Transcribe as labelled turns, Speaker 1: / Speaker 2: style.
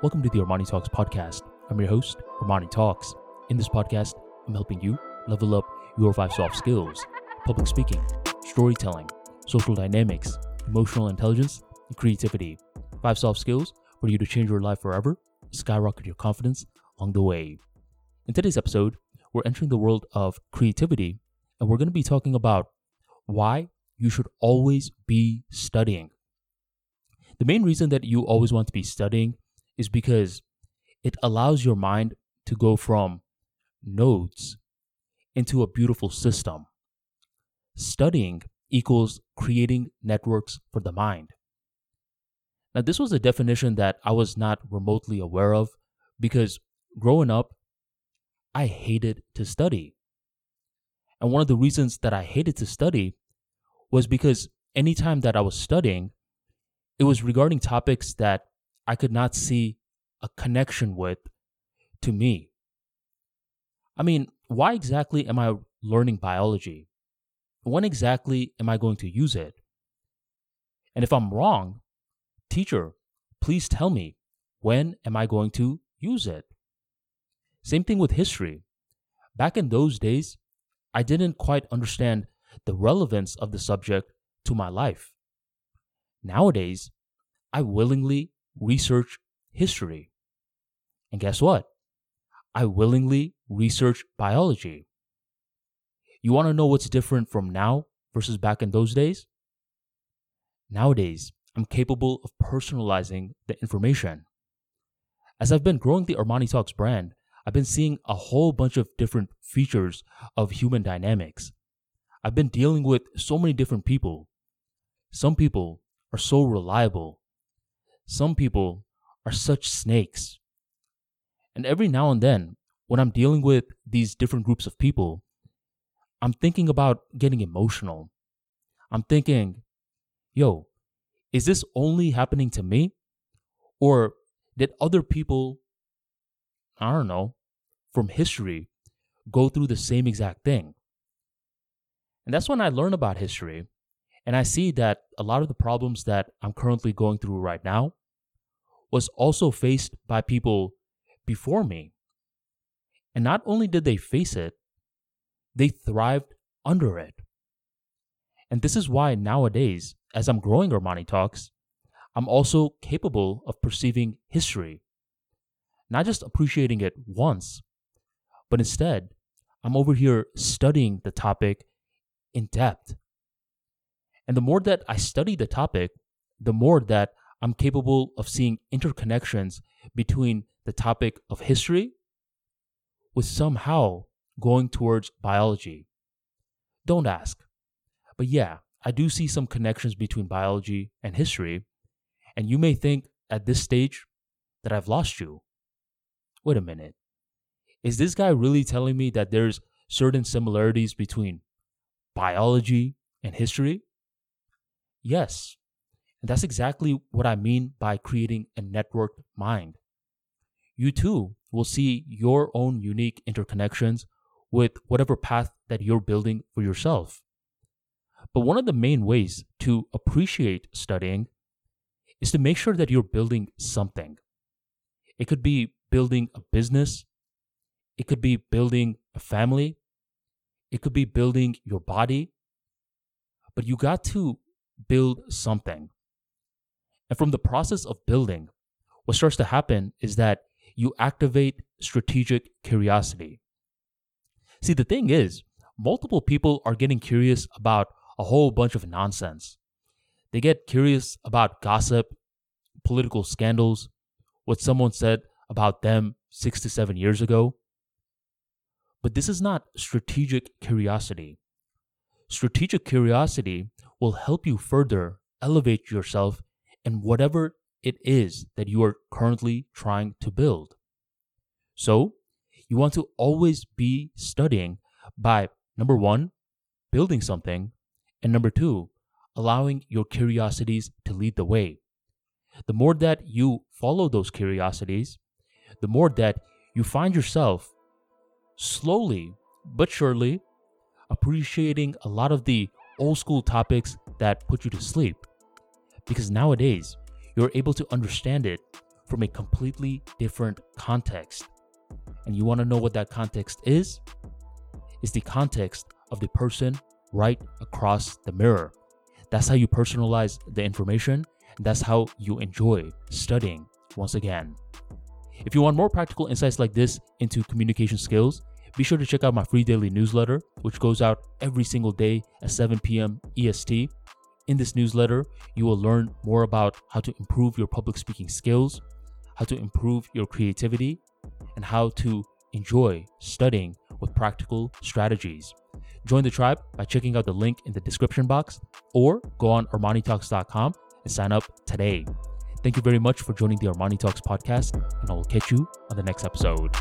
Speaker 1: Welcome to the Armani Talks podcast. I'm your host, Armani Talks. In this podcast, I'm helping you level up your five soft skills public speaking, storytelling, social dynamics, emotional intelligence, and creativity. Five soft skills for you to change your life forever, skyrocket your confidence along the way. In today's episode, we're entering the world of creativity, and we're going to be talking about why you should always be studying. The main reason that you always want to be studying is because it allows your mind to go from nodes into a beautiful system. Studying equals creating networks for the mind. Now, this was a definition that I was not remotely aware of because growing up, I hated to study. And one of the reasons that I hated to study was because anytime that I was studying, it was regarding topics that I could not see a connection with to me. I mean, why exactly am I learning biology? When exactly am I going to use it? And if I'm wrong, teacher, please tell me when am I going to use it? Same thing with history. Back in those days, I didn't quite understand the relevance of the subject to my life. Nowadays, I willingly research history. And guess what? I willingly research biology. You want to know what's different from now versus back in those days? Nowadays, I'm capable of personalizing the information. As I've been growing the Armani Talks brand, I've been seeing a whole bunch of different features of human dynamics. I've been dealing with so many different people. Some people are so reliable. Some people are such snakes. And every now and then, when I'm dealing with these different groups of people, I'm thinking about getting emotional. I'm thinking, yo, is this only happening to me? Or did other people, I don't know, from history go through the same exact thing? And that's when I learn about history and I see that a lot of the problems that I'm currently going through right now was also faced by people before me. And not only did they face it, they thrived under it. And this is why nowadays, as I'm growing Armani Talks, I'm also capable of perceiving history, not just appreciating it once, but instead, I'm over here studying the topic in depth. And the more that I study the topic, the more that I'm capable of seeing interconnections between the topic of history with somehow going towards biology. Don't ask. But yeah, I do see some connections between biology and history, and you may think at this stage that I've lost you. Wait a minute. Is this guy really telling me that there's certain similarities between biology and history? Yes. And that's exactly what I mean by creating a networked mind. You too will see your own unique interconnections with whatever path that you're building for yourself. But one of the main ways to appreciate studying is to make sure that you're building something. It could be building a business, it could be building a family, it could be building your body, but you got to build something. And from the process of building, what starts to happen is that you activate strategic curiosity. See, the thing is, multiple people are getting curious about a whole bunch of nonsense. They get curious about gossip, political scandals, what someone said about them six to seven years ago. But this is not strategic curiosity. Strategic curiosity will help you further elevate yourself in whatever it is that you are currently trying to build. So, you want to always be studying by number one, building something, and number two, allowing your curiosities to lead the way. The more that you follow those curiosities, the more that you find yourself slowly but surely appreciating a lot of the old school topics that put you to sleep. Because nowadays, you're able to understand it from a completely different context. And you want to know what that context is? It's the context of the person right across the mirror. That's how you personalize the information. That's how you enjoy studying once again. If you want more practical insights like this into communication skills, be sure to check out my free daily newsletter, which goes out every single day at 7 p.m. EST. In this newsletter, you will learn more about how to improve your public speaking skills, how to improve your creativity, and how to enjoy studying with practical strategies. Join the tribe by checking out the link in the description box or go on ArmaniTalks.com and sign up today. Thank you very much for joining the Armani Talks podcast, and I will catch you on the next episode.